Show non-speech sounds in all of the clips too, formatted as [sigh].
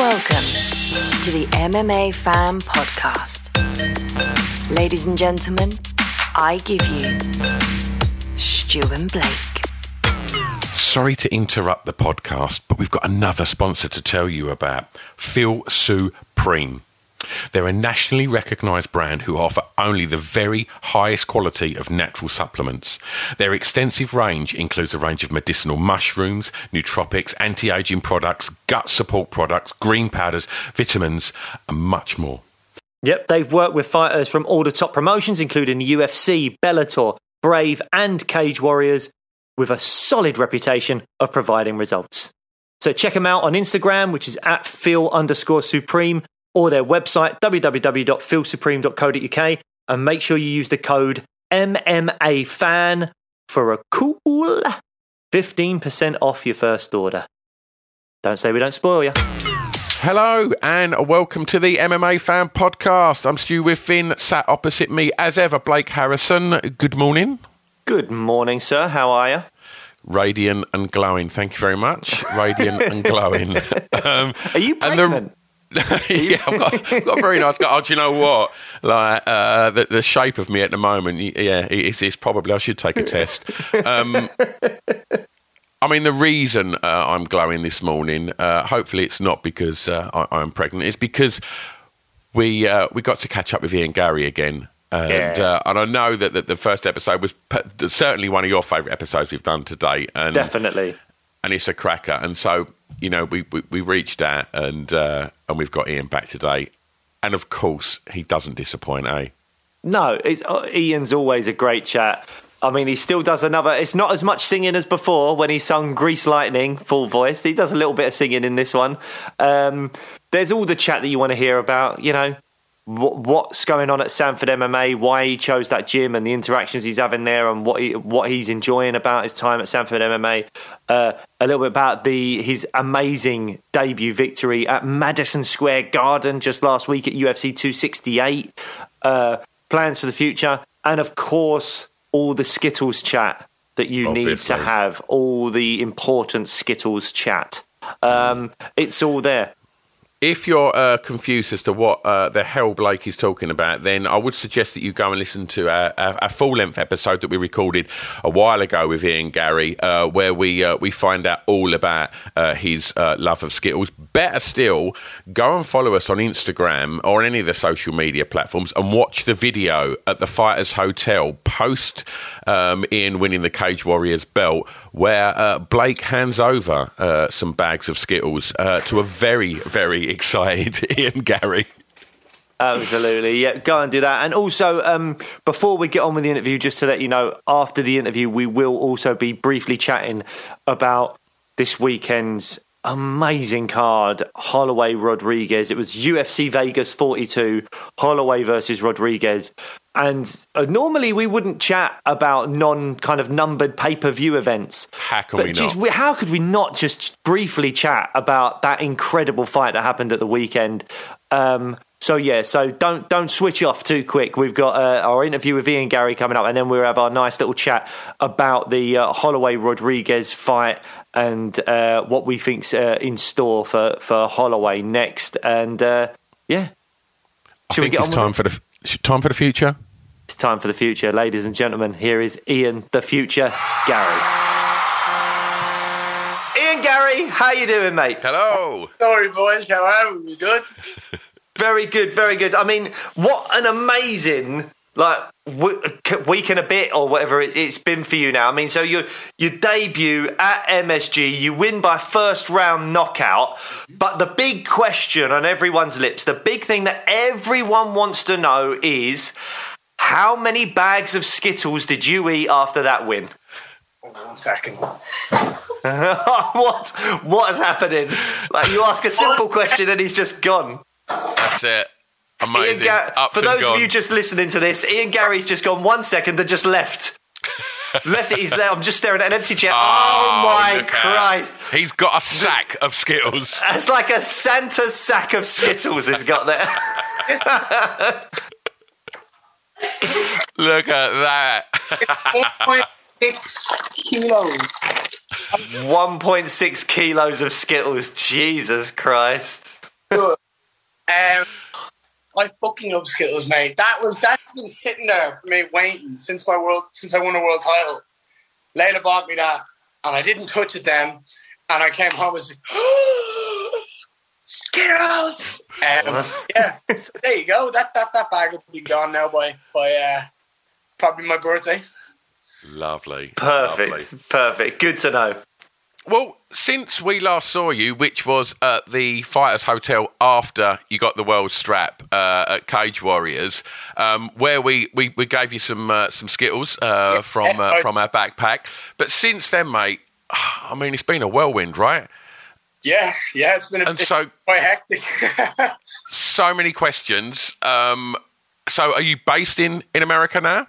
Welcome to the MMA Fan Podcast. Ladies and gentlemen, I give you Stu and Blake. Sorry to interrupt the podcast, but we've got another sponsor to tell you about Feel Supreme. They're a nationally recognized brand who offer only the very highest quality of natural supplements. Their extensive range includes a range of medicinal mushrooms, nootropics, anti aging products, gut support products, green powders, vitamins, and much more. Yep, they've worked with fighters from all the top promotions, including the UFC, Bellator, Brave, and Cage Warriors, with a solid reputation of providing results. So check them out on Instagram, which is at feel underscore supreme, or their website, www.feelsupreme.co.uk, and make sure you use the code MMAFAN for a cool 15% off your first order. Don't say we don't spoil you. Hello and welcome to the MMA Fan Podcast. I'm Stu Whiffin, sat opposite me as ever, Blake Harrison. Good morning. Good morning, sir. How are you? Radiant and glowing. Thank you very much. Radiant and glowing. Um, [laughs] Are you the- pregnant? [laughs] yeah, I've got, I've got a very nice guy. Oh, do you know what? Like uh, the, the shape of me at the moment, yeah, it's, it's probably I should take a test. Um, I mean, the reason uh, I'm glowing this morning, uh, hopefully, it's not because uh, I, I'm pregnant. It's because we uh, we got to catch up with Ian Garry again. And, Yeah. uh, and I know that, that the first episode was certainly one of your favourite episodes we've done to date. And Definitely. and it's a cracker. And so, you know, we we, we reached out and uh, and we've got Ian back today. And of course, he doesn't disappoint, eh? No, uh, Ian's always a great chat. I mean, he still does another. It's not as much singing as before when he sung "Grease Lightning" full voice. He does a little bit of singing in this one. Um, there's all the chat that you want to hear about. You know, what's going on at Sanford MMA, why he chose that gym, and the interactions he's having there, and what he, what he's enjoying about his time at Sanford MMA. Uh, a little bit about the his amazing debut victory at Madison Square Garden just last week at UFC 268. Uh, plans for the future, and of course, all the Skittles chat that you need to have. All the important Skittles chat. Um, it's all there. If you're uh, confused as to what uh, the hell Blake is talking about, then I would suggest that you go and listen to our full length episode that we recorded a while ago with Ian Garry, uh, where we uh, we find out all about uh, his uh, love of Skittles. Better still, go and follow us on Instagram or on any of the social media platforms and watch the video at the Fighters Hotel post um, Ian winning the Cage Warriors belt, where uh, Blake hands over uh, some bags of Skittles uh, to a very, very [laughs] excited [laughs] Ian Garry. Absolutely, yeah. Go and do that. And also, um, before we get on with the interview, just to let you know, after the interview, we will also be briefly chatting about this weekend's amazing card, Holloway Rodriguez. It was UFC Vegas 42, Holloway versus Rodriguez. And uh, normally we wouldn't chat about non kind of numbered pay per view events. How can but we geez, not? we- how could we not just briefly chat about that incredible fight that happened at the weekend? Um, so yeah, so don't don't switch off too quick. We've got uh, our interview with Ian Garry coming up, and then we'll have our nice little chat about the uh, Holloway Rodriguez fight and uh, what we think's uh, in store for for Holloway next. And uh, yeah, I Should we think it's time it? for the f- time for the future. It's time for the future, ladies and gentlemen. Here is Ian, the future, Garry. Ian Garry, how you doing, mate? Hello. Sorry, boys. How are we? We good? [laughs] Very good, very good. I mean, what an amazing like week and a bit or whatever it, has been for you now. I mean, so you you debut at MSG, you win by first round knockout, but the big question on everyone's lips, the big thing that everyone wants to know is how many bags of Skittles did you eat after that win? Oh, one second. [laughs] what what is happening? Like you ask a simple [laughs] question and he's just gone. That's it. Amazing. Ga- for those gone. of you just listening to this, Ian Garry's just gone one second and just left. [laughs] left it. He's there. I'm just staring at an empty chair. Oh, oh my Christ! He's got a sack of Skittles. It's like a Santa sack of Skittles. he's got there. [laughs] Look at that. 1.6 kilos. 1.6 kilos of Skittles. Jesus Christ. [laughs] Um, I fucking love Skittles, mate. That was that's been sitting there for me waiting since my world since I won a world title. Layla bought me that, and I didn't touch it then. And I came home and was [gasps] like, Skittles. Um, yeah, so there you go. That that that bag will be gone now by by uh, probably my birthday. Lovely. Perfect. Lovely. Perfect. Good to know. Well, since we last saw you, which was at the Fighters Hotel after you got the world strap uh, at Cage Warriors, um, where we, we, we, gave you some uh, some skittles uh, from uh, from our backpack. But since then, mate, [sighs] I mean, it's been a whirlwind, right? Yeah, yeah, it's been a, and so, quite hectic. [laughs] so many questions. Um, so, are you based in in America now?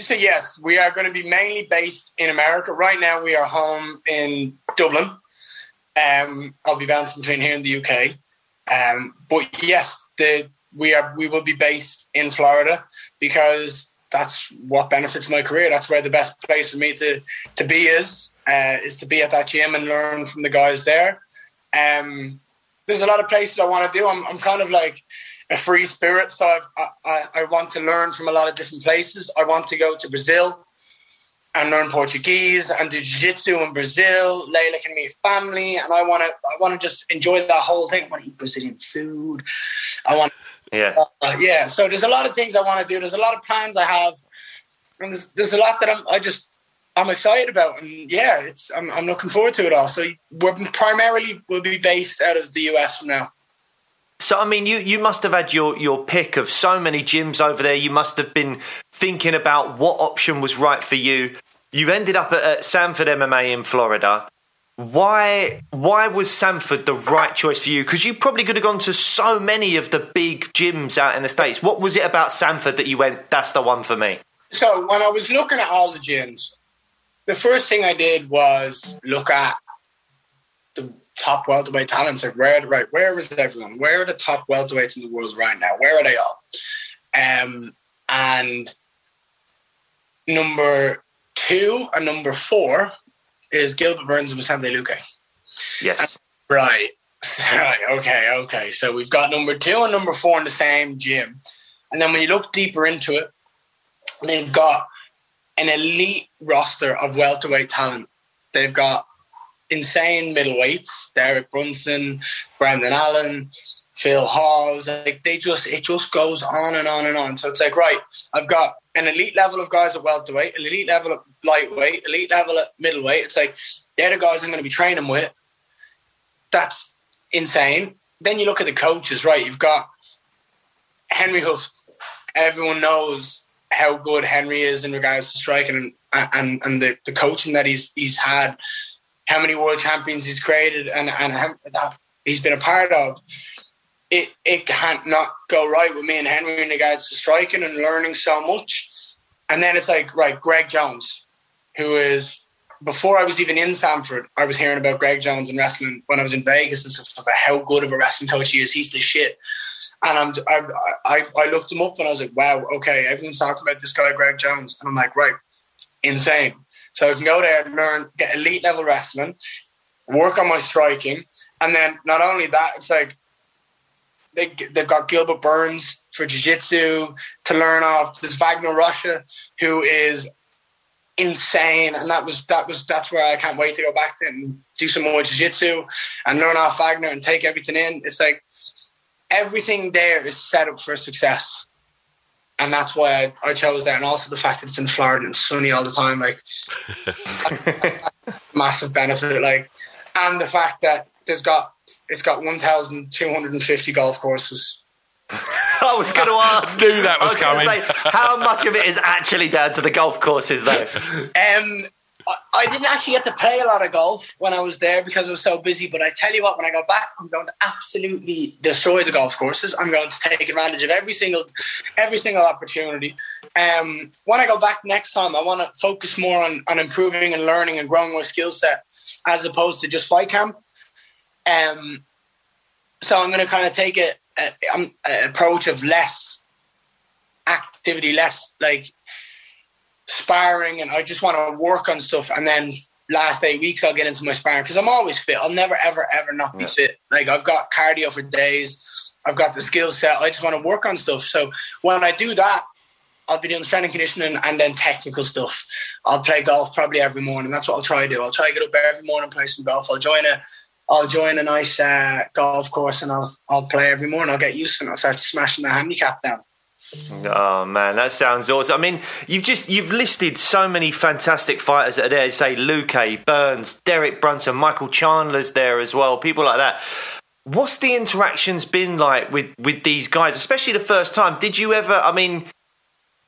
So yes, we are going to be mainly based in America. Right now, we are home in Dublin. Um, I'll be bouncing between here and the UK. Um, but yes, the we are we will be based in Florida because that's what benefits my career. That's where the best place for me to to be is uh, is to be at that gym and learn from the guys there. Um, there's a lot of places I want to do. I'm, I'm kind of like a free spirit. So i I, I want to learn from a lot of different places. I want to go to Brazil and learn Portuguese and do jiu-jitsu in Brazil. Layla can meet family, and I want to. I want to just enjoy that whole thing. I want to eat Brazilian food. I want. Yeah. Uh, yeah. So there's a lot of things I want to do. There's a lot of plans I have, and there's, there's a lot that I'm. I just. I'm excited about, and yeah, it's. I'm, I'm looking forward to it all. So we're primarily will be based out of the US from now. So I mean, you you must have had your your pick of so many gyms over there. You must have been thinking about what option was right for you. You've ended up at, at Sanford MMA in Florida. Why why was Sanford the right choice for you? Because you probably could have gone to so many of the big gyms out in the states. What was it about Sanford that you went? That's the one for me. So when I was looking at all the gyms, the first thing I did was look at the top welterweight talents. Like where right, where is everyone? Where are the top welterweights in the world right now? Where are they all? Um, and number two and number four is Gilbert Burns and Vicente Luque. Yes. And, right. [laughs] Right. Okay. Okay. So we've got number two and number four in the same gym, and then when you look deeper into it, they've got an elite roster of welterweight talent. They've got insane middleweights: Derek Brunson, Brendan Allen, Phil Hawes. Like they just, it just goes on and on and on. So it's like, right, I've got an elite level of guys at welterweight, an elite level at lightweight, elite level at middleweight. It's like they're the guys I'm going to be training with. That's insane. Then you look at the coaches, right? You've got Henry Hooft. Everyone knows how good Henry is in regards to striking and and, and the, the coaching that he's he's had how many world champions he's created and, and how, that he's been a part of, it, it can't not go right with me and Henry in regards to striking and learning so much. And then it's like, right, Greg Jones, who is, before I was even in Sanford, I was hearing about Greg Jones and wrestling when I was in Vegas and stuff about how good of a wrestling coach he is. He's the shit. And I'm, I, I, I looked him up and I was like, wow, okay, everyone's talking about this guy, Greg Jones. And I'm like, right, insane. So I can go there and learn, get elite level wrestling, work on my striking, and then not only that, it's like they they've got Gilbert Burns for jiu-jitsu to learn off. There's Wagner Rocha, who is insane, and that was that was that's where I can't wait to go back to and do some more jiu-jitsu and learn off Wagner and take everything in. It's like everything there is set up for success. And that's why I, I chose that, and also the fact that it's in Florida and it's sunny all the time, like [laughs] massive benefit. Like, and the fact that there's got it's got 1,250 golf courses. [laughs] I was going to ask. Knew that was, I was coming. Say, how much of it is actually down to the golf courses, though? [laughs] Um, I, didn't actually get to play a lot of golf when I was there because I was so busy. But I tell you what, when I go back, I'm going to absolutely destroy the golf courses. I'm going to take advantage of every single, every single opportunity. Um, when I go back next time, I want to focus more on on improving and learning and growing my skill set as opposed to just fight camp. Um, so I'm going to kind of take a, a, um, a approach of less activity, less like sparring, and I just want to work on stuff. And then last eight weeks, I'll get into my sparring because I'm always fit. I'll never, ever, ever not be fit. Like I've got cardio for days. I've got the skill set. I just want to work on stuff. So when I do that, I'll be doing strength and conditioning and then technical stuff. I'll play golf probably every morning. That's what I'll try to do. I'll try to get up every morning and play some golf. I'll join a I'll join a nice uh, golf course and I'll I'll play every morning. I'll get used to it. and I'll start smashing the handicap down. Oh man, that sounds awesome. I mean, you've just you've listed so many fantastic fighters that are there. Say Luque, Burns, Derek Brunson, Michael Chandler's there as well. People like that. What's the interactions been like with with these guys, especially the first time? Did you ever? I mean,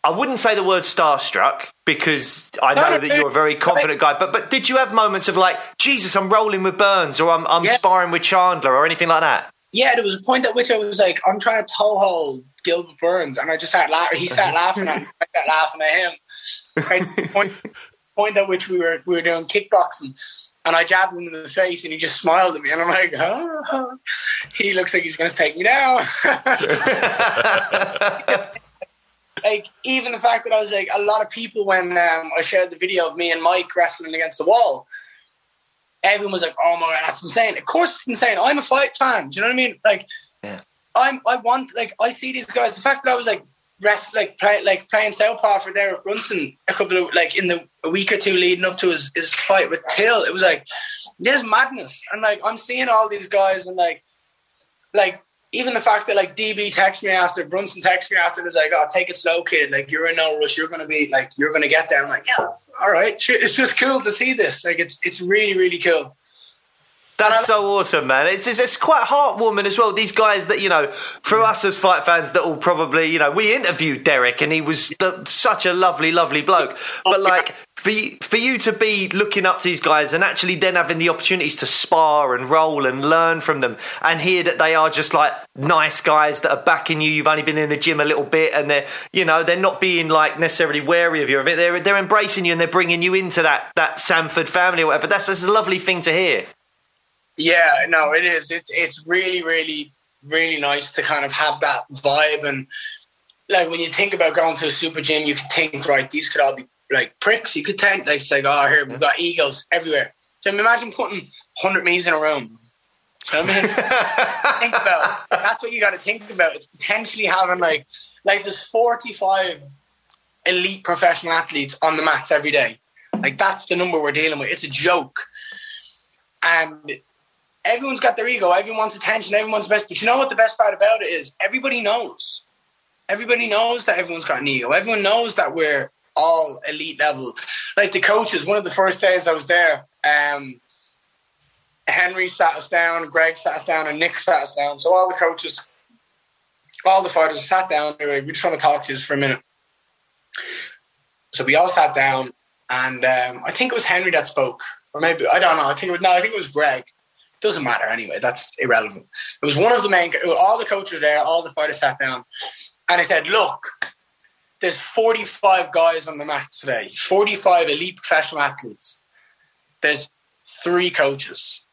I wouldn't say the word starstruck because I know No, that you're a very confident guy. But but did you have moments of like, Jesus, I'm rolling with Burns, or I'm I'm Yeah. sparring with Chandler, or anything like that? Yeah, there was a point at which I was like, I'm trying to toe hold Gilbert Burns, and I just started laughing. He started laughing at me. I started laughing at him. Right, point, [laughs] point at which we were we were doing kickboxing, and I jabbed him in the face, and he just smiled at me, and I'm like, oh, he looks like he's going to take me down. [laughs] like even the fact that I was like a lot of people when um, I shared the video of me and Mike wrestling against the wall, everyone was like, "Oh my god, that's insane!" Of course, it's insane. I'm a fight fan. Do you know what I mean? Like, Yeah. I'm I want like I see these guys. The fact that I was like rest like play, like playing southpaw for Derek Brunson a couple of like in the a week or two leading up to his, his fight with Till, it was like there's madness, and like I'm seeing all these guys and like like even the fact that like DB texted me after Brunson texted me after was like, "Oh, take it slow, kid. Like you're in no rush. You're gonna be like you're gonna get there." I'm like, "Yeah, all right." It's just cool to see this. Like it's it's really really cool. That's so awesome, man. It's, it's it's quite heartwarming as well. These guys that you know, for us as fight fans, that will probably you know, we interviewed Derek and he was the, such a lovely, lovely bloke. But like for you, for you to be looking up to these guys and actually then having the opportunities to spar and roll and learn from them, and hear that they are just like nice guys that are backing you. You've only been in the gym a little bit, and they're you know they're not being like necessarily wary of you. They're they're embracing you and they're bringing you into that that Sanford family or whatever. That's, that's a lovely thing to hear. Yeah, no, it is. It's it's really really really nice to kind of have that vibe and like when you think about going to a super gym, you can think right, these could all be like pricks. You could think like it's like oh here we've got egos everywhere. So imagine putting hundred me's in a room. You I mean? [laughs] think about that's what you got to think about. It's potentially having like like there's 45 elite professional athletes on the mats every day. Like that's the number we're dealing with. It's a joke, and everyone's got their ego. Everyone wants attention. Everyone's best. But you know what the best part about it is? Everybody knows. Everybody knows that everyone's got an ego. Everyone knows that we're all elite level. Like the coaches. One of the first days I was there. Um, Henry sat us down, Greg sat us down, and Nick sat us down. So all the coaches, all the fighters sat down. They were like, we just want to talk to you for a minute. So we all sat down, and um, I think it was Henry that spoke, or maybe I don't know. I think it was no, I think it was Greg. Doesn't matter anyway. That's irrelevant. It was one of the main. All the coaches there. All the fighters sat down, and I said, "Look, there's 45 guys on the mat today. 45 elite professional athletes. There's three coaches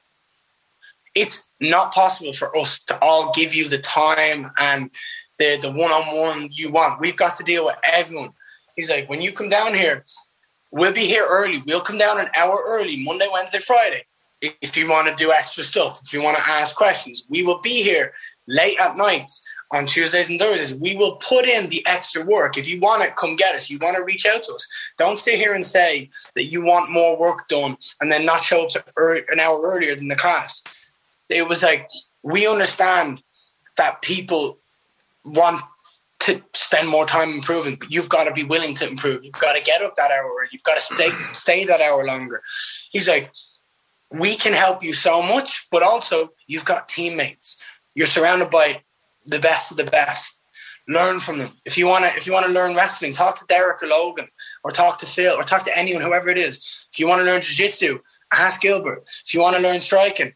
it's not possible for us to all give you the time and the the one on one you want. We've got to deal with everyone. He's like, when you come down here, we'll be here early. We'll come down an hour early, Monday, Wednesday, Friday. If you want to do extra stuff, if you want to ask questions, we will be here late at night on Tuesdays and Thursdays, we will put in the extra work. If you want it, come get us. You want to reach out to us. Don't sit here and say that you want more work done and then not show up an hour earlier than the class. It was like, we understand that people want to spend more time improving, but you've got to be willing to improve. You've got to get up that hour. You've got to stay stay that hour longer. He's like, we can help you so much, but also you've got teammates. You're surrounded by the best of the best. Learn from them. If you want to, if you want to learn wrestling, talk to Derek or Logan, or talk to Phil, or talk to anyone, whoever it is. If you want to learn jiu-jitsu, ask Gilbert. If you want to learn striking,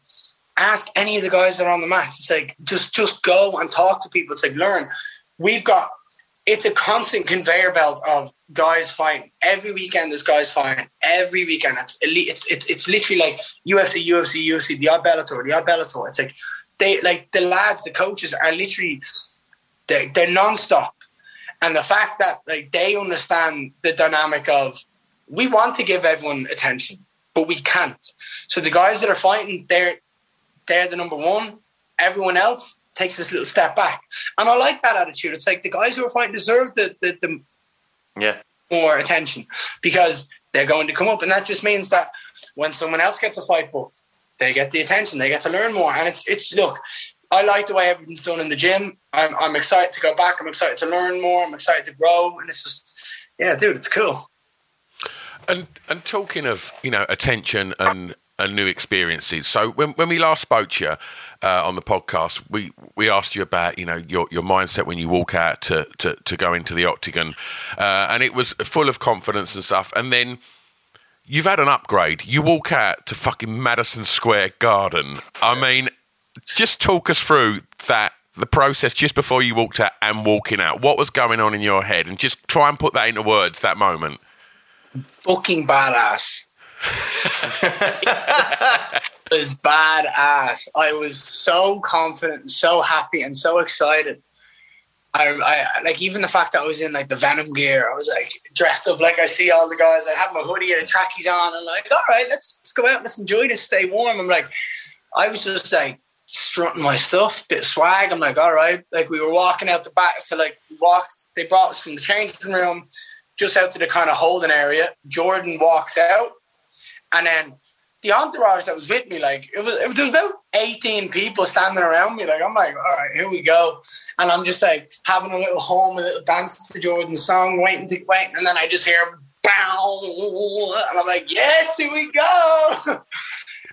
ask any of the guys that are on the mat. It's like just just go and talk to people. It's like learn. We've got it's a constant conveyor belt of guys fighting every weekend. There's guys fighting every weekend. It's elite. It's it's it's literally like UFC, UFC, UFC, the odd Bellator, the odd Bellator. It's like they like the lads, the coaches are literally they're, they're nonstop, and the fact that like they understand the dynamic of we want to give everyone attention, but we can't. So the guys that are fighting, they're they're the number one. Everyone else takes this little step back, and I like that attitude. It's like the guys who are fighting deserve the the, the yeah more attention because they're going to come up, and that just means that when someone else gets a fight booked, they get the attention, they get to learn more, and it's it's look. I like the way everything's done in the gym. I'm, I'm excited to go back. I'm excited to learn more. I'm excited to grow, and it's just, yeah, dude, it's cool. And and talking of you know attention and and new experiences. So when when we last spoke to you uh, on the podcast, we we asked you about you know your your mindset when you walk out to to, to go into the octagon, uh, and it was full of confidence and stuff. And then you've had an upgrade. You walk out to fucking Madison Square Garden. I mean, just talk us through that the process just before you walked out and walking out. What was going on in your head, and just try and put that into words. That moment. Fucking badass. It was badass. I was so confident and so happy and so excited. I, I, like even the fact that I was in like the Venom gear. I was like dressed up like I see all the guys. I had my hoodie and trackies on. and like, all right, let's let's go out, let's enjoy this, stay warm. I'm like, I was just like strutting my stuff, bit of swag. I'm like, all right. Like we were walking out the back, so like we walked. They brought us from the changing room just out to the kind of holding area. Jordan walks out, and then the entourage that was with me, like it was, it was, there was about 18 people standing around me. Like I'm like, all right, here we go. And I'm just like having a little home, a little dance to Jordan's song, waiting to wait. And then I just hear bow. And I'm like, yes, here we go. [laughs]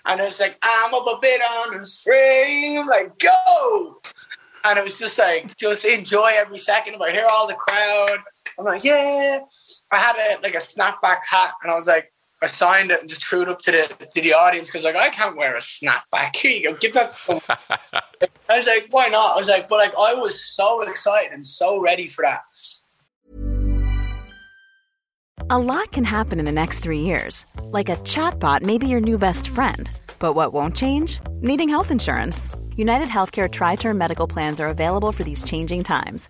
and it's like, I'm up a bit on the string. I'm like, go. And it was just like, just enjoy every second. I hear all the crowd, I'm like, yeah. I had a, like a snapback hat and I was like, I signed it and just threw it up to the to the audience because like I can't wear a snapback. [laughs] Here you go, give that. To [laughs] I was like, why not? I was like, but like I was so excited and so ready for that. A lot can happen in the next three years, like a chatbot may be your new best friend. But what won't change? Needing health insurance. United Healthcare Tri Term Medical Plans are available for these changing times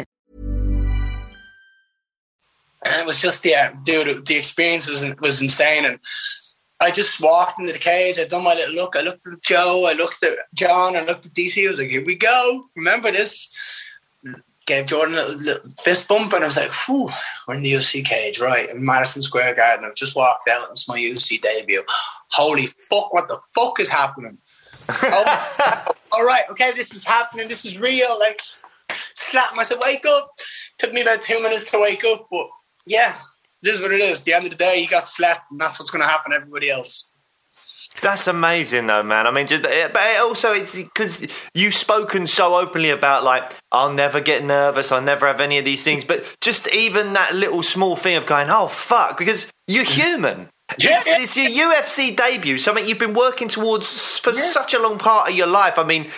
And it was just yeah, dude. The experience was was insane, and I just walked into the cage. I done my little look. I looked at Joe. I looked at John. I looked at DC. I was like, "Here we go. Remember this." Gave Jordan a little, little fist bump, and I was like, "Whew, we're in the UFC cage, right?" In Madison Square Garden. I've just walked out. It's my UFC debut. Holy fuck! What the fuck is happening? oh, [laughs] all right, okay, this is happening. This is real. Like, slap myself, wake up. Took me about two minutes to wake up, but yeah, it is what it is. At the end of the day, you got slapped, and that's what's going to happen everybody else. That's amazing, though, man. I mean, just, eh, but also it's because you've spoken so openly about like I'll never get nervous, I'll never have any of these things. But just even that little small thing of going, oh fuck, because you're human. Yeah, it's, it's, your UFC debut, something you've been working towards for yeah. such a long part of your life. I mean,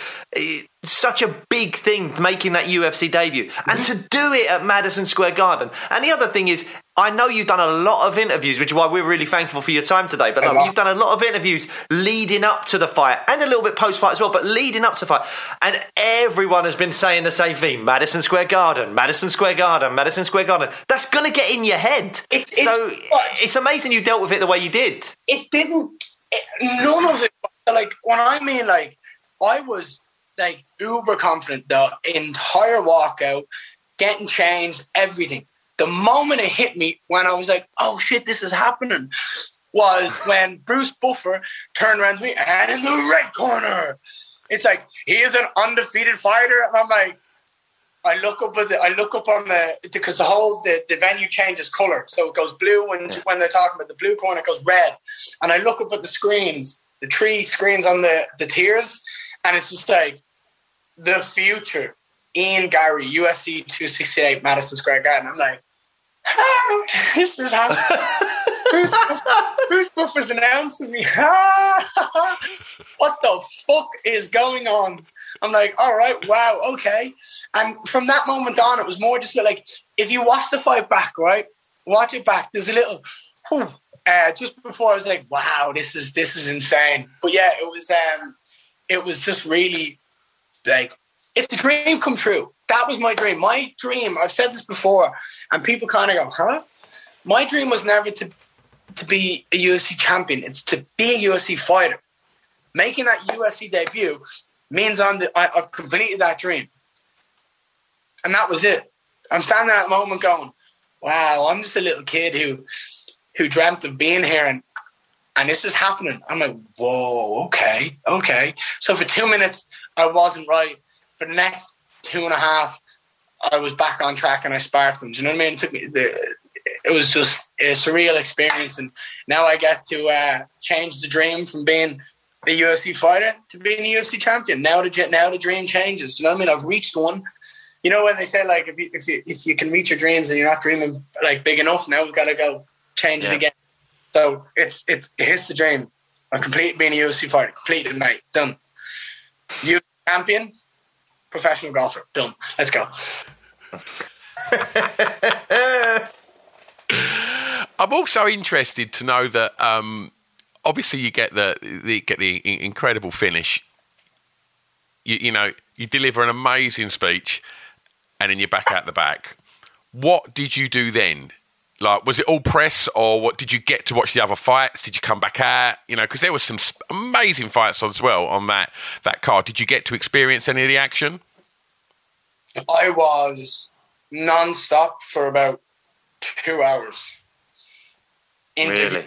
such a big thing making that UFC debut, and mm-hmm. to do it at Madison Square Garden. And the other thing is, I know you've done a lot of interviews, which is why we're really thankful for your time today. But like, you've done a lot of interviews leading up to the fight and a little bit post fight as well, but leading up to the fight. And everyone has been saying the same thing Madison Square Garden, Madison Square Garden, Madison Square Garden. That's going to get in your head. It, it, so it's amazing you dealt with it the way you did. It didn't, none of it. Like, when I mean, like, I was like uber confident the entire walkout, getting changed, everything the moment it hit me when I was like, oh shit, this is happening, was when Bruce Buffer turned around to me and in the red corner, it's like he is an undefeated fighter. And I'm like, I look up at the, I look up on the because the whole the, the venue changes color, so it goes blue when when they're talking about the blue corner, it goes red, and I look up at the screens, the three screens on the the tiers, and it's just like the future. Ian Garry, UFC 268, Madison Square Garden. I'm like, this is how Bruce, Bruce Buffer's announcing me. [laughs] what the fuck is going on? I'm like, all right, wow, okay. And from that moment on, it was more just like, if you watch the fight back, right, watch it back. There's a little, whew, uh, just before I was like, wow, this is this is insane. But yeah, it was um, it was just really like it's a dream come true. That was my dream. My dream, I've said this before, and people kind of go, huh? My dream was never to to be a UFC champion. It's to be a UFC fighter. Making that UFC debut means I'm the, I, I've completed that dream. And that was it. I'm standing at that moment going, wow, I'm just a little kid who who dreamt of being here and and this is happening. I'm like, whoa, okay, okay. So for two minutes, I wasn't right for the next two and a half, I was back on track and I sparked them. Do you know what I mean? It took me. The, it was just a surreal experience, and now I get to uh, change the dream from being a UFC fighter to being a UFC champion. Now the now the dream changes. Do you know what I mean? I've reached one. You know when they say like if you if you if you can reach your dreams and you're not dreaming like big enough, now we've got to go change yeah. it again. So it's it's here's the dream. I'm complete being a UFC fighter, completed, mate, done. UFC champion, professional golfer. Boom. Let's go. [laughs] I'm also interested to know that um, obviously you get the, the get the incredible finish. You, you know, you deliver an amazing speech, and then you're back out the back. What did you do then? Like, was it all press, or what? Did you get to watch the other fights? Did you come back out? You know, because there were some amazing fights as well on that that card. Did you get to experience any of the action? I was non-stop for about two hours. Really?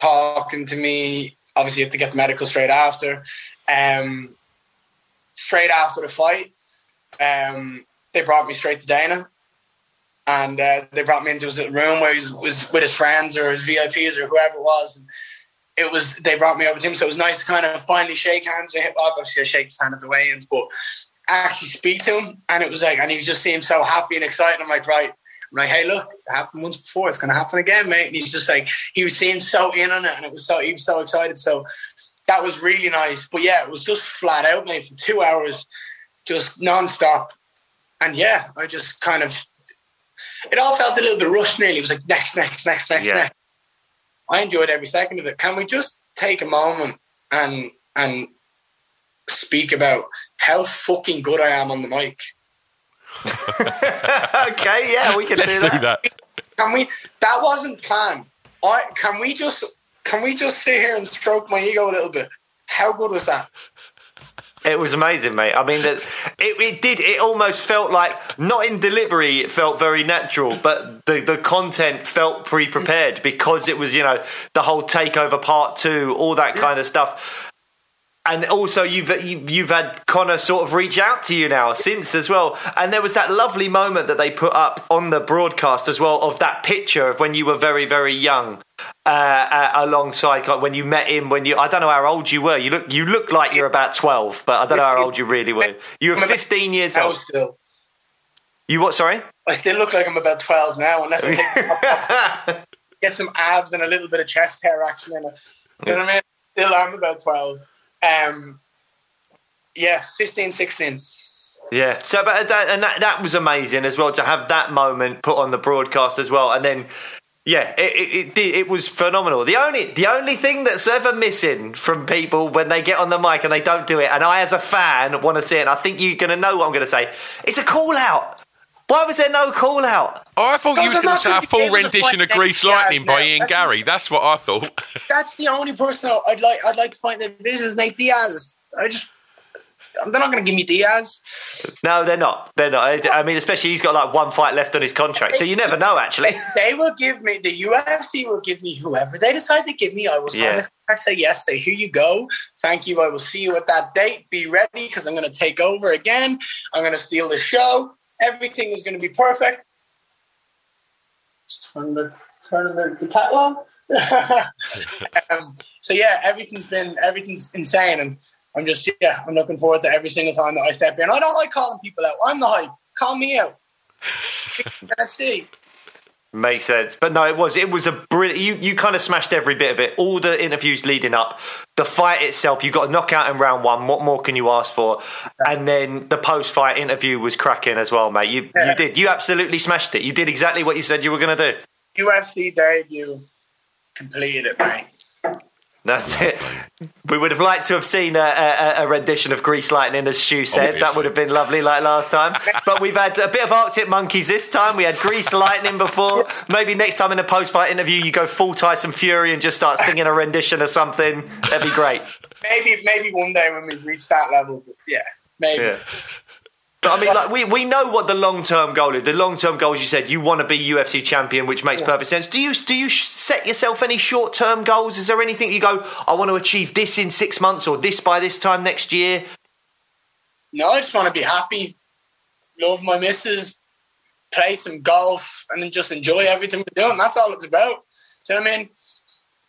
Talking to me. Obviously, you have to get the medical straight after. Um, straight after the fight, um, they brought me straight to Dana and uh, they brought me into his room where he was, with his friends or his VIPs or whoever it was. And it was they brought me over to him, so it was nice to kind of finally shake hands with him. Obviously, I shake his hand at the weigh-ins, but actually speak to him, and it was like, and he just seemed so happy and excited. I'm like, right. I'm like, hey, look, it happened once before. It's to happen again, mate. And he's just like, he seemed so in on it, and it was so he was so excited. So that was really nice. But yeah, it was just flat out, mate, for two hours, just nonstop. And yeah, I just kind of it all felt a little bit rushed nearly. It was like next, next, next, next, yeah. next. I enjoyed every second of it. Can we just take a moment and and speak about how fucking good I am on the mic? [laughs] okay, yeah, we can Let's do that. do that. Can we? That wasn't planned. I can we just can we just sit here and stroke my ego a little bit? How good was that? It was amazing, mate. I mean, it, it did. It almost felt like not in delivery. It felt very natural, but the the content felt pre-prepared because it was, you know, the whole takeover part two, all that kind of stuff. And also, you've you've had Conor sort of reach out to you now since as well. And there was that lovely moment that they put up on the broadcast as well of that picture of when you were very very young, uh, uh, alongside when you met him. When you I don't know how old you were. You look you look like you're about twelve, but I don't know how old you really were. You were fifteen years old. Still, you what? Sorry, I still look like I'm about twelve now, unless I [laughs] get some abs and a little bit of chest hair action in it. You know what I mean? Still, I'm about twelve. Um, yeah, 15, 16. Yeah, so but that, and that that was amazing as well to have that moment put on the broadcast as well, and then yeah, it, it, it, it, was phenomenal. The only the only thing that's ever missing from people when they get on the mic and they don't do it, and I as a fan want to see it, and I think you're going to know what I'm going to say. It's a call out. Why was there no call out? Oh, I thought you were going to say a full rendition of Grease Lightning by Ian Garry. The, That's what I thought. That's the only person I'd like. I'd like to find the is Nate Diaz. I just they're not going to give me Diaz. No, they're not. They're not. I mean, especially he's got like one fight left on his contract, so you never know. Actually, they will give me the UFC will give me whoever they decide to give me. I will sign yeah. the contract. Say yes. Say here you go. Thank you. I will see you at that date. Be ready because I'm going to take over again. I'm going to steal the show. Everything is going to be perfect. Let's turn the turn the, the catalog. [laughs] [laughs] um, so yeah, everything's been everything's insane, and I'm just yeah, I'm looking forward to every single time that I step in. I don't like calling people out. I'm the hype. Call me out. [laughs] Let's see. Makes sense, but no, it was it was a brilliant. You you kind of smashed every bit of it. All the interviews leading up, the fight itself. You got a knockout in round one. What more can you ask for? And then the post fight interview was cracking as well, mate. You yeah. you did you absolutely smashed it. You did exactly what you said you were going to do. UFC debut completed it, mate. That's it. We would have liked to have seen a, a, a rendition of Grease Lightning, as Stu said. Obviously. That would have been lovely, like last time. [laughs] But we've had a bit of Arctic Monkeys this time. We had Grease Lightning before. Maybe next time in a post-fight interview, you go full Tyson Fury and just start singing a rendition of something. That'd be great. [laughs] Maybe, maybe one day when we've reached that level. yeah, maybe. Yeah. But I mean, like we, we know what the long term goal is. The long term goal, as you said, you want to be UFC champion, which makes perfect sense. Do you do you set yourself any short term goals? Is there anything you go, I want to achieve this in six months or this by this time next year? No, I just want to be happy, love my missus, play some golf, and then just enjoy everything we're doing. That's all it's about. Do you know what I mean?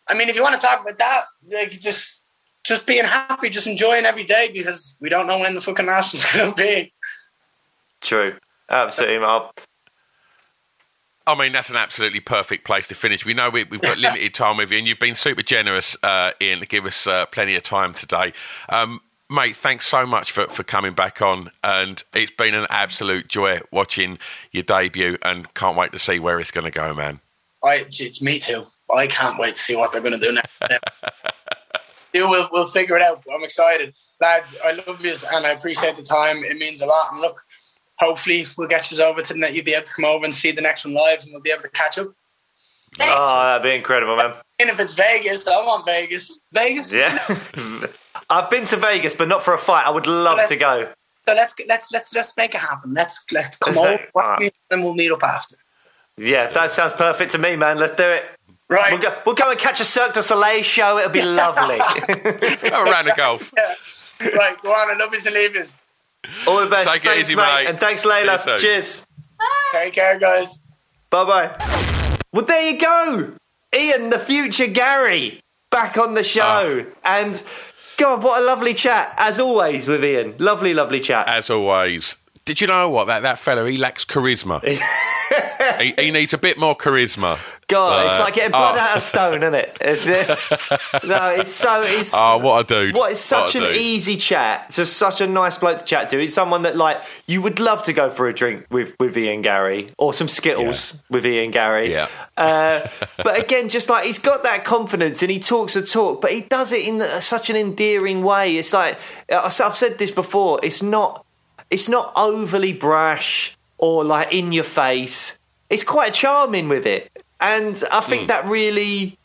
I mean, if you want to talk about that, like just just being happy, just enjoying every day because we don't know when the fucking nationals going to be. True. Absolutely, Mark. I mean, that's an absolutely perfect place to finish. We know we, have got [laughs] limited time with you, and you've been super generous, uh, Ian, to give us uh, plenty of time today. Um, mate, thanks so much for, for coming back on. And it's been an absolute joy watching your debut, and can't wait to see where it's going to go, man. I, it's me too. I can't wait to see what they're going to do next. [laughs] yeah, we'll, we'll figure it out. I'm excited. Lads, I love you, and I appreciate the time. It means a lot. And look, hopefully we'll get you over to the You'll be able to come over and see the next one live, and we'll be able to catch up. Oh, that'd be incredible, man. And if it's Vegas, I want Vegas. Vegas. Yeah. [laughs] I've been to Vegas, but not for a fight. I would love so to go. So let's let's let's let's make it happen. Let's let's come over, that, uh, and we'll meet up after. Yeah, that sounds perfect to me, man. Let's do it. Right. We'll go, we'll go and catch a Cirque du Soleil show. It'll be [laughs] lovely. [laughs] Have a round of golf. Yeah. Right, go on. I love you and leave you. All the best. Take thanks, easy, mate. mate. And thanks, Layla. Cheers. Take care, guys. Bye bye. Well, there you go. Ian, the future Garry, back on the show. Oh. And God, what a lovely chat, as always, with Ian. Lovely, lovely chat. As always. Did you know what? That, that fella, he lacks charisma. [laughs] he, he, needs a bit more charisma. God, uh, it's like getting blood oh. out of stone, isn't it? It's, [laughs] no, it's so. It's, oh, what a dude! What is such what an easy chat. Just such a nice bloke to chat to. He's someone that like you would love to go for a drink with with Ian Garry or some Skittles yeah. with Ian Garry. Yeah. Uh, [laughs] but again, just like he's got that confidence and he talks a talk, but he does it in such an endearing way. It's like I've said this before. It's not. It's not overly brash or like in your face. It's quite charming with it. And I think mm. that really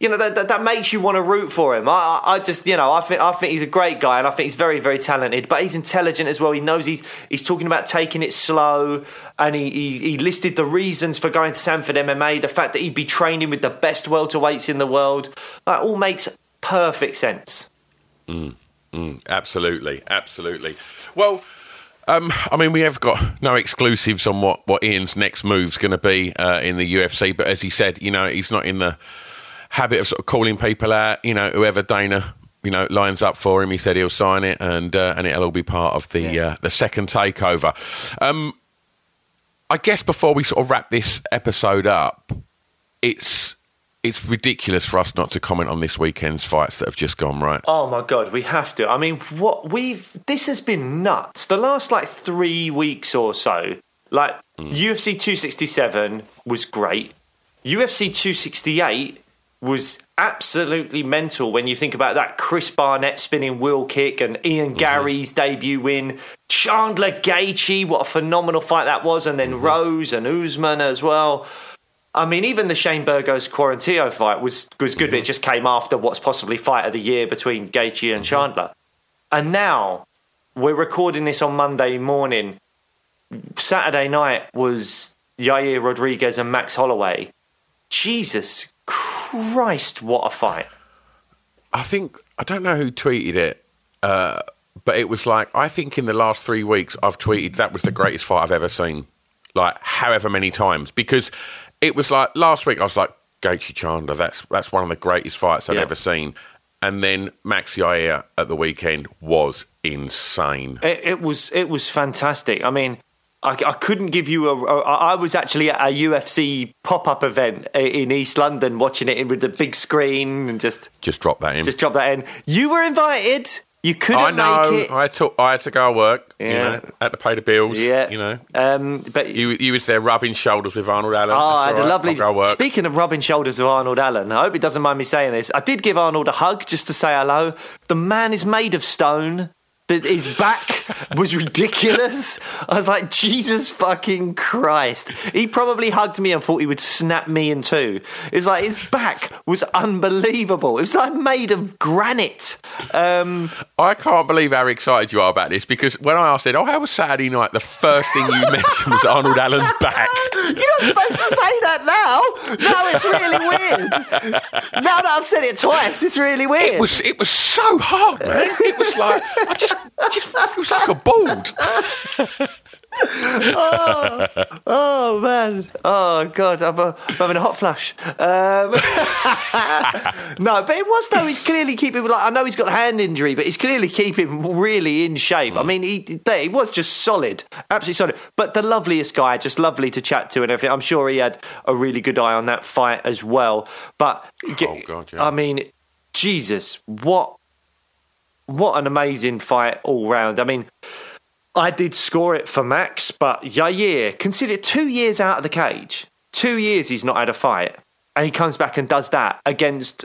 you know that, that, that, makes you want to root for him. I, I just you know I think I think he's a great guy and I think he's very very talented. But he's intelligent as well. He knows he's he's talking about taking it slow, and he he, he listed the reasons for going to Sanford MMA. The fact that he'd be training with the best welterweights in the world. That all makes perfect sense. Mm, mm, absolutely, absolutely. Well. Um, I mean, we have got no exclusives on what, what Ian's next move's going to be uh, in the UFC, but as he said, you know, he's not in the habit of sort of calling people out. You know, whoever Dana you know lines up for him, he said he'll sign it, and uh, and it'll all be part of the yeah. uh, the second takeover. Um, I guess before we sort of wrap this episode up, it's it's ridiculous for us not to comment on this weekend's fights that have just gone right. Oh my god, we have to. I mean, what we've this has been nuts. The last like three weeks or so, like mm. UFC 267 was great. UFC 268 was absolutely mental when you think about that Chris Barnett spinning wheel kick and Ian mm-hmm. Garry's debut win. Chandler Gaethje, what a phenomenal fight that was, and then mm-hmm. Rose and Usman as well. I mean, even the Shane Burgos Quarantillo fight was was good, mm-hmm. but it just came after what's possibly fight of the year between Gaethje and mm-hmm. Chandler. And now we're recording this on Monday morning. Saturday night was Yair Rodriguez and Max Holloway. Jesus Christ, what a fight! I think I don't know who tweeted it, uh, but it was like I think in the last three weeks I've tweeted that was the greatest fight I've ever seen, like however many times because it was like last week I was like Gaethje Chandler, that's that's one of the greatest fights I've yeah. ever seen, and then Max Yair at the weekend was insane. It, it was it was fantastic. I mean I, I, couldn't give you a, a. I was actually at a UFC pop up event in East London, watching it with the big screen and just just drop that in. Just drop that in. You were invited. You couldn't I know. make it. I, took, I had to go to work. Yeah. You know, had to pay the bills. Yeah. You know. Um, but you you was there rubbing shoulders with Arnold Allen. Oh, I had right. a lovely. Speaking of rubbing shoulders with Arnold Allen, I hope he doesn't mind me saying this. I did give Arnold a hug just to say hello. The man is made of stone his back was ridiculous. I was like, Jesus fucking Christ. He probably hugged me and thought he would snap me in two. It was like his back was unbelievable. It was like made of granite. Um, I can't believe how excited you are about this because when I asked it, oh, how was Saturday night? The first thing you [laughs] mentioned was Arnold Allen's back. You're not supposed to say that now. Now it's really weird. Now that I've said it twice, it's really weird. It was, it was so hard, man. It was like, I just just feels like a bold. [laughs] oh, oh man! Oh god, I'm, uh, I'm having a hot flash. Um, [laughs] no, but it was though. He's clearly keeping like I know he's got a hand injury, but he's clearly keeping really in shape. I mean, he he was just solid, absolutely solid. But the loveliest guy, just lovely to chat to and everything. I'm sure he had a really good eye on that fight as well. But oh god, yeah. I mean, Jesus, what what an amazing fight all round. I mean, I did score it for Max, but Yair, consider two years out of the cage. Two years he's not had a fight. And he comes back and does that against.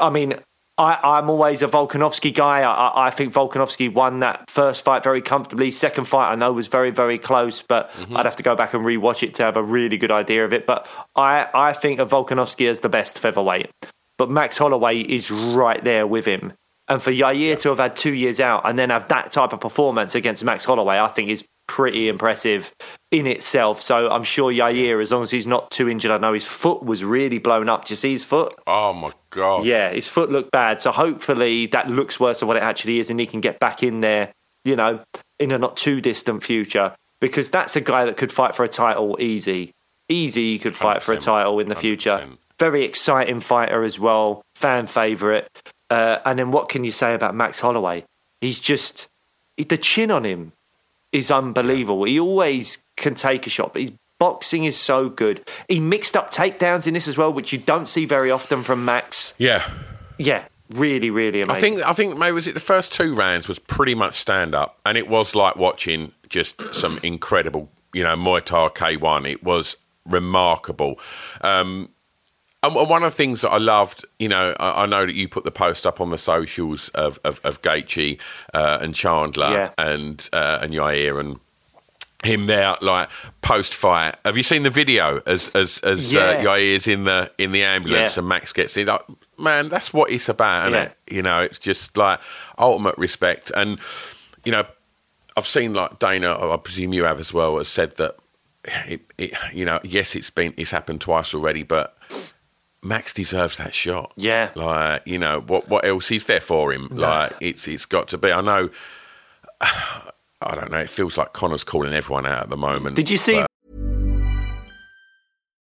I mean, I, am always a Volkanovski guy. I, I, think Volkanovski won that first fight very comfortably. Second fight, I know, was very, very close, but mm-hmm. I'd have to go back and rewatch it to have a really good idea of it. But I, I think of Volkanovski as the best featherweight. But Max Holloway is right there with him. And for Yair to have had two years out and then have that type of performance against Max Holloway, I think is pretty impressive in itself. So I'm sure Yair, as long as he's not too injured, I know his foot was really blown up. Do you see his foot? Oh my god! Yeah, his foot looked bad. So hopefully that looks worse than what it actually is, and he can get back in there. You know, in a not too distant future, because that's a guy that could fight for a title easy. Easy, he could fight for a title in the 100%. future. Very exciting fighter as well, fan favorite. Uh, and then what can you say about Max Holloway? He's just the chin on him is unbelievable. He always can take a shot, but his boxing is so good. He mixed up takedowns in this as well, which you don't see very often from Max. Yeah, yeah, really, really amazing. I think I think maybe was it the first two rounds was pretty much stand up, and it was like watching just some incredible, you know, Muay Thai K1. It was remarkable. Um, and one of the things that I loved, you know, I, I, know that you put the post up on the socials of of, of Gaethje uh, and Chandler yeah. and uh, and Yair and him there like post fight. Have you seen the video as as as Yeah. uh, Yair is in the in the ambulance Yeah. and Max gets in? Like, man, that's what it's about, isn't it? You know, it's just like ultimate respect. And you know, I've seen like Dana, I presume you have as well, has said that it, it you know, yes, it's been it's happened twice already, but Max deserves that shot. Yeah. Like, you know, what what else is there for him? Like it's it's got to be. I know [sighs] I don't know, it feels like Conor's calling everyone out at the moment. Did you see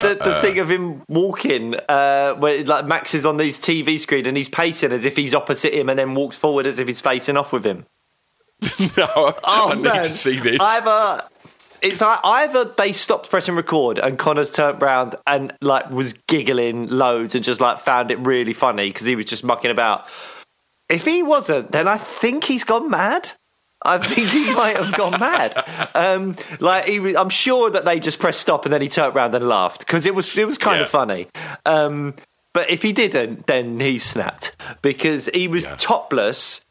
The, the thing of him walking, uh, where like Max is on these TV screen and he's pacing as if he's opposite him, and then walks forward as if he's facing off with him. [laughs] no, Oh I man, need to see this. Either it's either they stopped pressing record and Conor's turned round and like was giggling loads and just like found it really funny because he was just mucking about. If he wasn't, then I think he's gone mad. I think he might have gone mad. Um, like he, was, I'm sure that they just pressed stop and then he turned around and laughed because it was it was kind of funny. Um, but if he didn't, then he snapped because he was Yeah. topless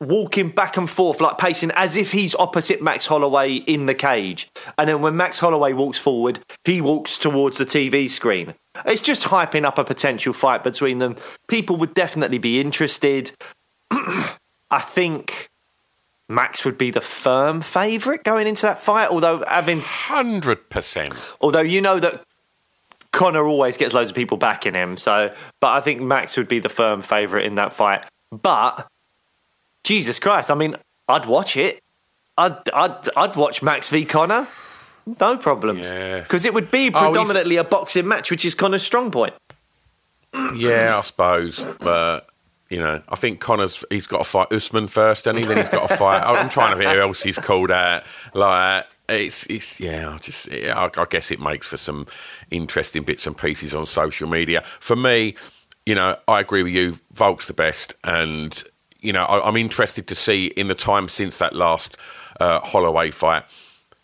walking back and forth, like pacing as if he's opposite Max Holloway in the cage. And then when Max Holloway walks forward, he walks towards the TV screen. It's just hyping up a potential fight between them. People would definitely be interested. [clears throat] I think Max would be the firm favourite going into that fight, although having Hundred percent. although you know that Conor always gets loads of people backing him, so but I think Max would be the firm favourite in that fight. But Jesus Christ, I mean, I'd watch it. I'd I'd I'd watch Max v Conor. No problems. Yeah. Because it would be Oh, predominantly a boxing match, which is Conor's strong point. Yeah, I suppose. But you know, I think Conor's he's got to fight Usman first, and he then he's got to fight. I'm [laughs] trying to think who else he's called out. Like it's, it's yeah. I just yeah, I, I guess it makes for some interesting bits and pieces on social media. For me, you know, I agree with you. Volk's the best, and you know, I, I'm interested to see in the time since that last uh, Holloway fight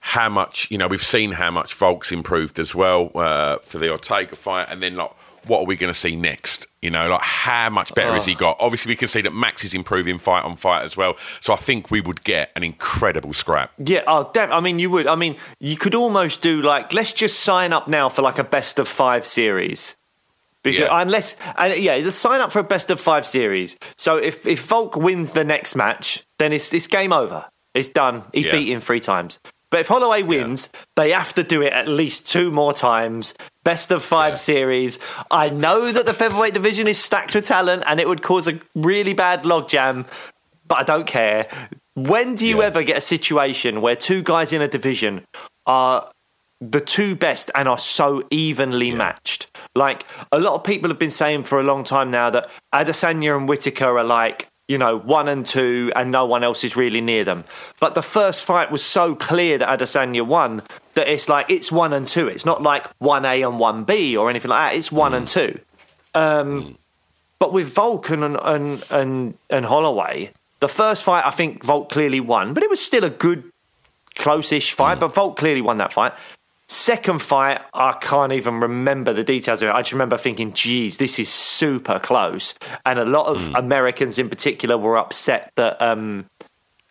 how much you know we've seen how much Volk's improved as well uh, for the Ortega fight, and then like what are we going to see next? You know, like how much better has he oh. got? Obviously, we can see that Max is improving fight on fight as well. So I think we would get an incredible scrap. Yeah, oh, def- I mean, you would. I mean, you could almost do like, let's just sign up now for like a best of five series. Because Yeah. unless, and yeah, just sign up for a best of five series. So if if Volk wins the next match, then it's it's game over. It's done. He's Yeah. beaten three times. But if Holloway wins, they have to do it at least two more times. Best of five Yeah. series. I know that the featherweight division is stacked with talent, and it would cause a really bad logjam. But I don't care. When do you Yeah. ever get a situation where two guys in a division are the two best and are so evenly matched. Like a lot of people have been saying for a long time now that Adesanya and Whitaker are like, you know, one and two and no one else is really near them. But the first fight was so clear that Adesanya won that it's like it's one and two. It's not like one A and one B or anything like that. It's one and mm. two. Um, mm. But with Vulcan and, and and and Holloway, the first fight I think Volk clearly won, but it was still a good close-ish fight. Mm. But Volk clearly won that fight. Second fight, I can't even remember the details of it. I just remember thinking, geez, this is super close. And a lot of Americans in particular were upset that um,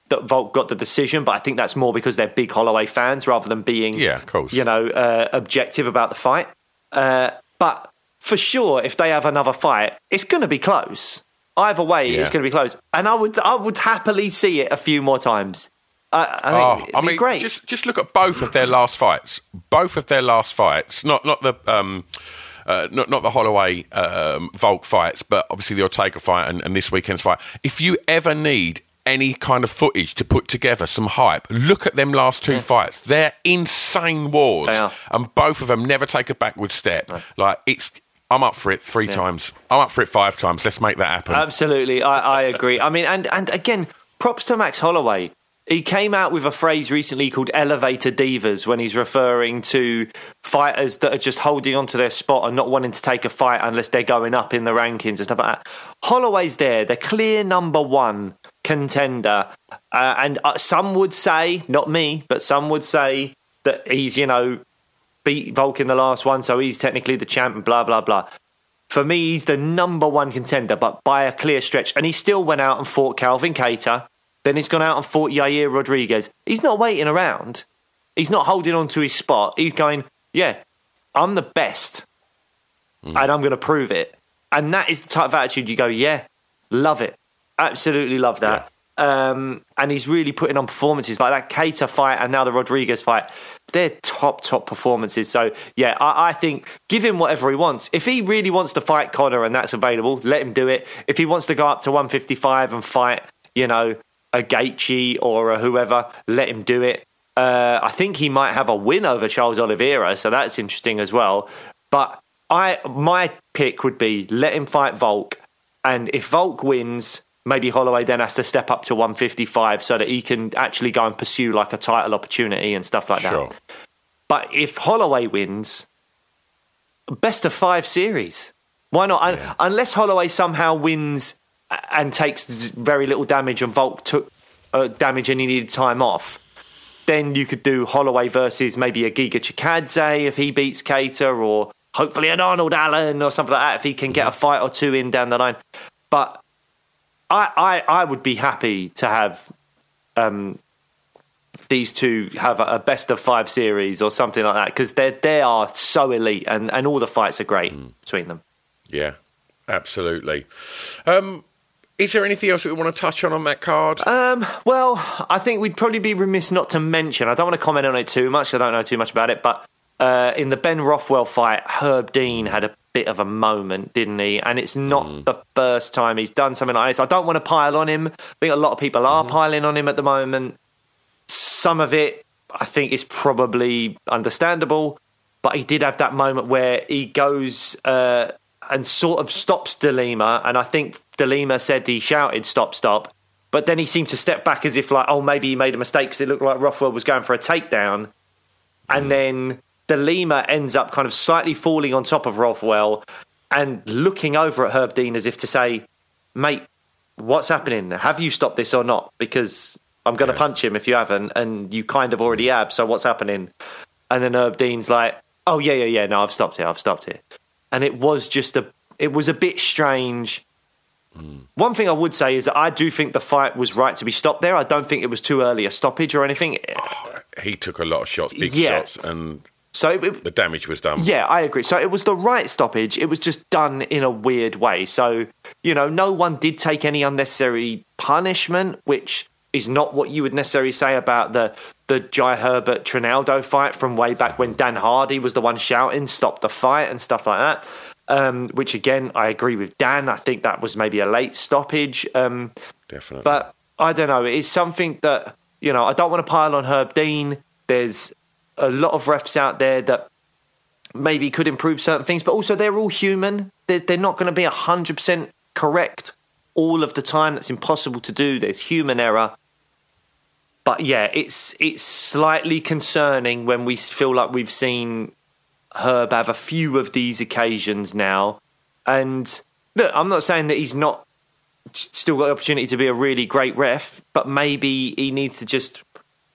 that Volk got the decision, but I think that's more because they're big Holloway fans rather than being, Yeah, of course. you know, uh, objective about the fight. Uh, but for sure, if they have another fight, it's going to be close. Either way, Yeah. it's going to be close, and I would, I would happily see it a few more times. I, I think Oh, I mean, great. just just look at both of their last fights. Both of their last fights, not not the um, uh, not not the Holloway um, Volk fights, but obviously the Ortega fight and, and this weekend's fight. If you ever need any kind of footage to put together some hype, look at them last two fights. They're insane wars, They and both of them never take a backward step. Like it's. I'm up for it three times. I'm up for it five times. Let's make that happen. Absolutely, I, I agree. I mean, and and again, props to Max Holloway. He came out with a phrase recently called elevator divas when he's referring to fighters that are just holding on to their spot and not wanting to take a fight unless they're going up in the rankings and stuff like that. Holloway's there, the clear number one contender. Uh, and uh, some would say, not me, but some would say that he's, you know, beat Volk in the last one, so he's technically the champ blah, blah, blah. For me, he's the number one contender, but by a clear stretch. And he still went out and fought Calvin Kattar then he's gone out and fought Yair Rodriguez. He's not waiting around. He's not holding on to his spot. He's going, yeah, I'm the best. Mm. And I'm going to prove it. And that is the type of attitude you go, yeah, love it. Absolutely love that. Yeah. Um, and he's really putting on performances like that Kattar fight and now the Rodriguez fight. They're top, top performances. So, yeah, I, I, think give him whatever he wants. If he really wants to fight Conor and that's available, let him do it. If he wants to go up to 155 and fight, you know, a Gaethje or a whoever, let him do it. Uh, I think he might have a win over Charles Oliveira, so that's interesting as well. But I, my pick would be let him fight Volk, and if Volk wins, maybe Holloway then has to step up to 155 so that he can actually go and pursue like a title opportunity and stuff like sure. that. But if Holloway wins, best of five series. Why not? Yeah. Unless Holloway somehow wins and takes very little damage, and Volk took uh, damage and he needed time off. Then you could do Holloway versus maybe a Giga Chikadze if he beats Kattar, or hopefully an Arnold Allen or something like that if he can get a fight or two in down the line. But I, I, I would be happy to have um, these two have a, best of five series or something like that because they they are so elite and, and all the fights are great mm. between them. Yeah, absolutely. Um, is there anything else that we want to touch on on that card? Um, well, I think we'd probably be remiss not to mention. I don't want to comment on it too much. I don't know too much about it, but uh, in the Ben Rothwell fight, Herb Dean had a bit of a moment, didn't he? And it's not mm. the first time he's done something like this. I don't want to pile on him. I think a lot of people are mm. piling on him at the moment. Some of it, I think, is probably understandable. But he did have that moment where he goes uh, and sort of stops De Lima. And I think De Lima said he shouted, stop, stop. But then he seemed to step back as if, like, oh, maybe he made a mistake because it looked like Rothwell was going for a takedown. And mm. then De Lima ends up kind of slightly falling on top of Rothwell and looking over at Herb Dean as if to say, mate, what's happening? Have you stopped this or not? Because I'm going to yeah. punch him if you haven't, and you kind of already have. So what's happening? And then Herb Dean's like, "Oh yeah, yeah, yeah. No, I've stopped it. I've stopped it." and it was just a it was a bit strange. Mm. One thing I would say is that I do think the fight was right to be stopped there. I don't think it was too early a stoppage or anything. Oh, he took a lot of shots, big yeah. shots, and so it, the damage was done. Yeah, I agree. So it was the right stoppage. It was just done in a weird way. So you know, no one did take any unnecessary punishment, which is not what you would necessarily say about the the Jai Herbert Trinaldo fight from way back when Dan Hardy was the one shouting "Stop the fight" and stuff like that. Um, which again, I agree with Dan. I think that was maybe a late stoppage. Um, Definitely, but I don't know. It's something that you know. I don't want to pile on Herb Dean. There's a lot of refs out there that maybe could improve certain things, but also they're all human. They're, they're not going to be hundred percent correct all of the time. That's impossible to do. There's human error but yeah, it's it's slightly concerning when we feel like we've seen Herb have a few of these occasions now. And look, I'm not saying that he's not still got the opportunity to be a really great ref, but maybe he needs to just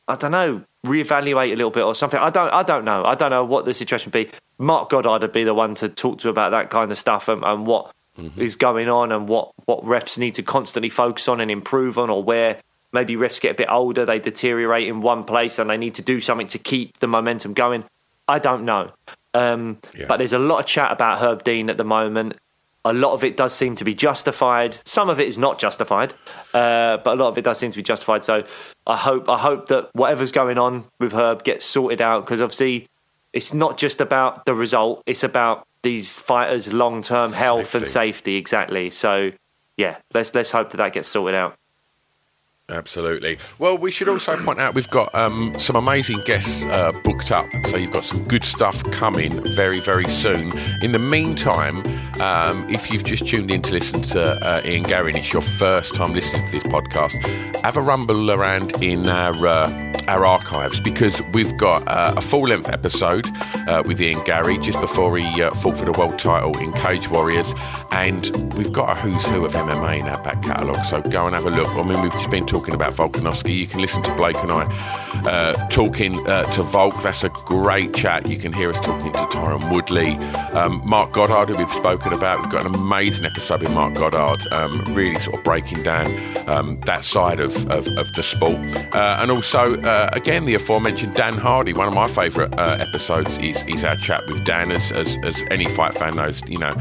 I don't know, reevaluate a little bit or something. I don't I don't know. I don't know what the situation would be. Marc Goddard would be the one to talk to about that kind of stuff and, and what mm-hmm. is going on and what, what refs need to constantly focus on and improve on or where maybe refs get a bit older, they deteriorate in one place, and they need to do something to keep the momentum going. I don't know. Um, yeah. But there's a lot of chat about Herb Dean at the moment. A lot of it does seem to be justified. Some of it is not justified, uh, but a lot of it does seem to be justified. So I hope I hope that whatever's going on with Herb gets sorted out because obviously it's not just about the result; it's about these fighters' long term health safety. and safety. Exactly. So yeah, let's let's hope that that gets sorted out. Absolutely. Well, we should also point out we've got um, some amazing guests uh, booked up. So you've got some good stuff coming very, very soon. In the meantime, um, if you've just tuned in to listen to uh, Ian Garry and it's your first time listening to this podcast, have a rumble around in our uh, our archives because we've got uh, a full length episode uh, with Ian Garry just before he uh, fought for the world title in Cage Warriors, and we've got a who's who of MMA in our back catalogue. So go and have a look. I mean, we've just been talking about Volkanovski. You can listen to Blake and I uh, talking uh, to Volk. That's a great chat. You can hear us talking to Tyron Woodley, um, Marc Goddard, who we've spoken about. We've got an amazing episode with Marc Goddard, um, really sort of breaking down um, that side of, of, of the sport, uh, and also uh, again, the aforementioned Dan Hardy, one of my favourite uh, episodes, is, is our chat with Dan. As, as, as any fight fan knows, you know,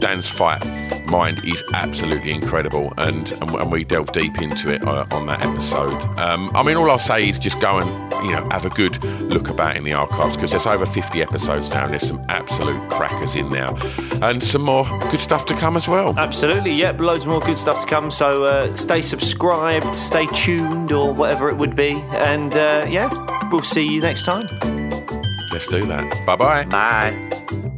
Dan's fight mind is absolutely incredible, and and, and we delve deep into it uh, on that episode. Um, I mean, all I'll say is just go and you know have a good look about in the archives because there's over 50 episodes now, and there's some absolute crackers in there, and some more good stuff to come as well. Absolutely, yep, loads more good stuff to come. So uh, stay subscribed, stay tuned, or whatever it would be, and uh, yeah, we'll see you next time. Let's do that. Bye-bye. Bye.